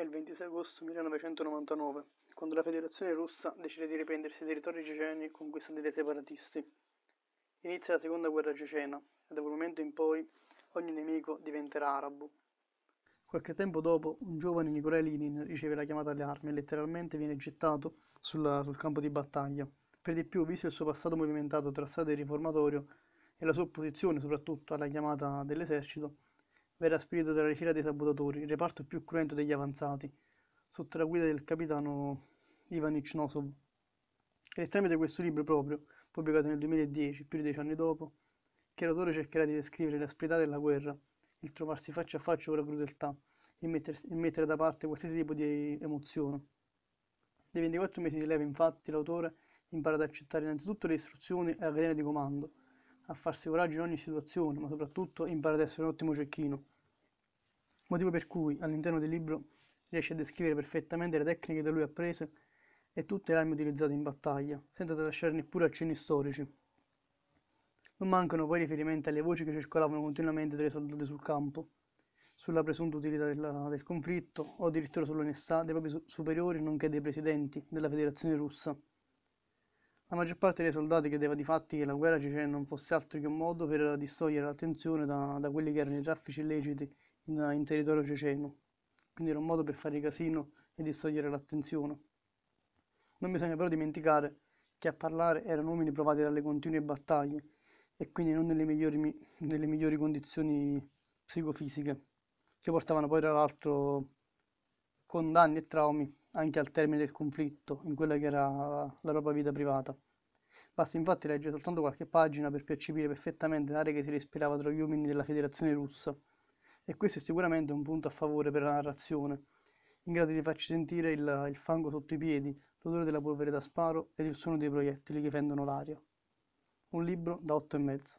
È il 26 agosto 1999, quando la Federazione russa decide di riprendersi i territori ceceni conquistati dai separatisti. Inizia la seconda guerra cecena e da quel momento in poi ogni nemico diventerà arabo. Qualche tempo dopo, un giovane Nikolai Lenin riceve la chiamata alle armi e letteralmente viene gettato sulla, sul campo di battaglia. Per di più, visto il suo passato movimentato tra Stato e riformatorio e la sua opposizione soprattutto alla chiamata dell'esercito, spedito tra le fila dei sabotatori, il reparto più cruento degli avanzati, sotto la guida del capitano Ivan Ichnosov. Ed è tramite questo libro proprio, pubblicato nel 2010, più di dieci anni dopo, che l'autore cercherà di descrivere l'asperità della guerra, il trovarsi faccia a faccia con la crudeltà e mettere da parte qualsiasi tipo di emozione. Nei 24 mesi di leva, infatti, l'autore impara ad accettare innanzitutto le istruzioni e la catena di comando, a farsi coraggio in ogni situazione, ma soprattutto impara ad essere un ottimo cecchino. Motivo per cui all'interno del libro riesce a descrivere perfettamente le tecniche da lui apprese e tutte le armi utilizzate in battaglia, senza lasciare neppure accenni storici. Non mancano poi riferimenti alle voci che circolavano continuamente tra i soldati sul campo, sulla presunta utilità della, del conflitto o addirittura sull'onestà dei propri superiori nonché dei presidenti della Federazione russa. La maggior parte dei soldati credeva di fatti che la guerra cecena non fosse altro che un modo per distogliere l'attenzione da, da quelli che erano i traffici illeciti in, in territorio ceceno, quindi era un modo per fare casino e distogliere l'attenzione. Non bisogna però dimenticare che a parlare erano uomini provati dalle continue battaglie e quindi non nelle migliori, nelle migliori condizioni psicofisiche, che portavano poi tra l'altro con danni e traumi anche al termine del conflitto, in quella che era la propria vita privata. Basta infatti leggere soltanto qualche pagina per percepire perfettamente l'aria che si respirava tra gli uomini della Federazione russa, e questo è sicuramente un punto a favore per la narrazione, in grado di farci sentire il, il fango sotto i piedi, l'odore della polvere da sparo ed il suono dei proiettili che fendono l'aria. Un libro da otto e mezzo.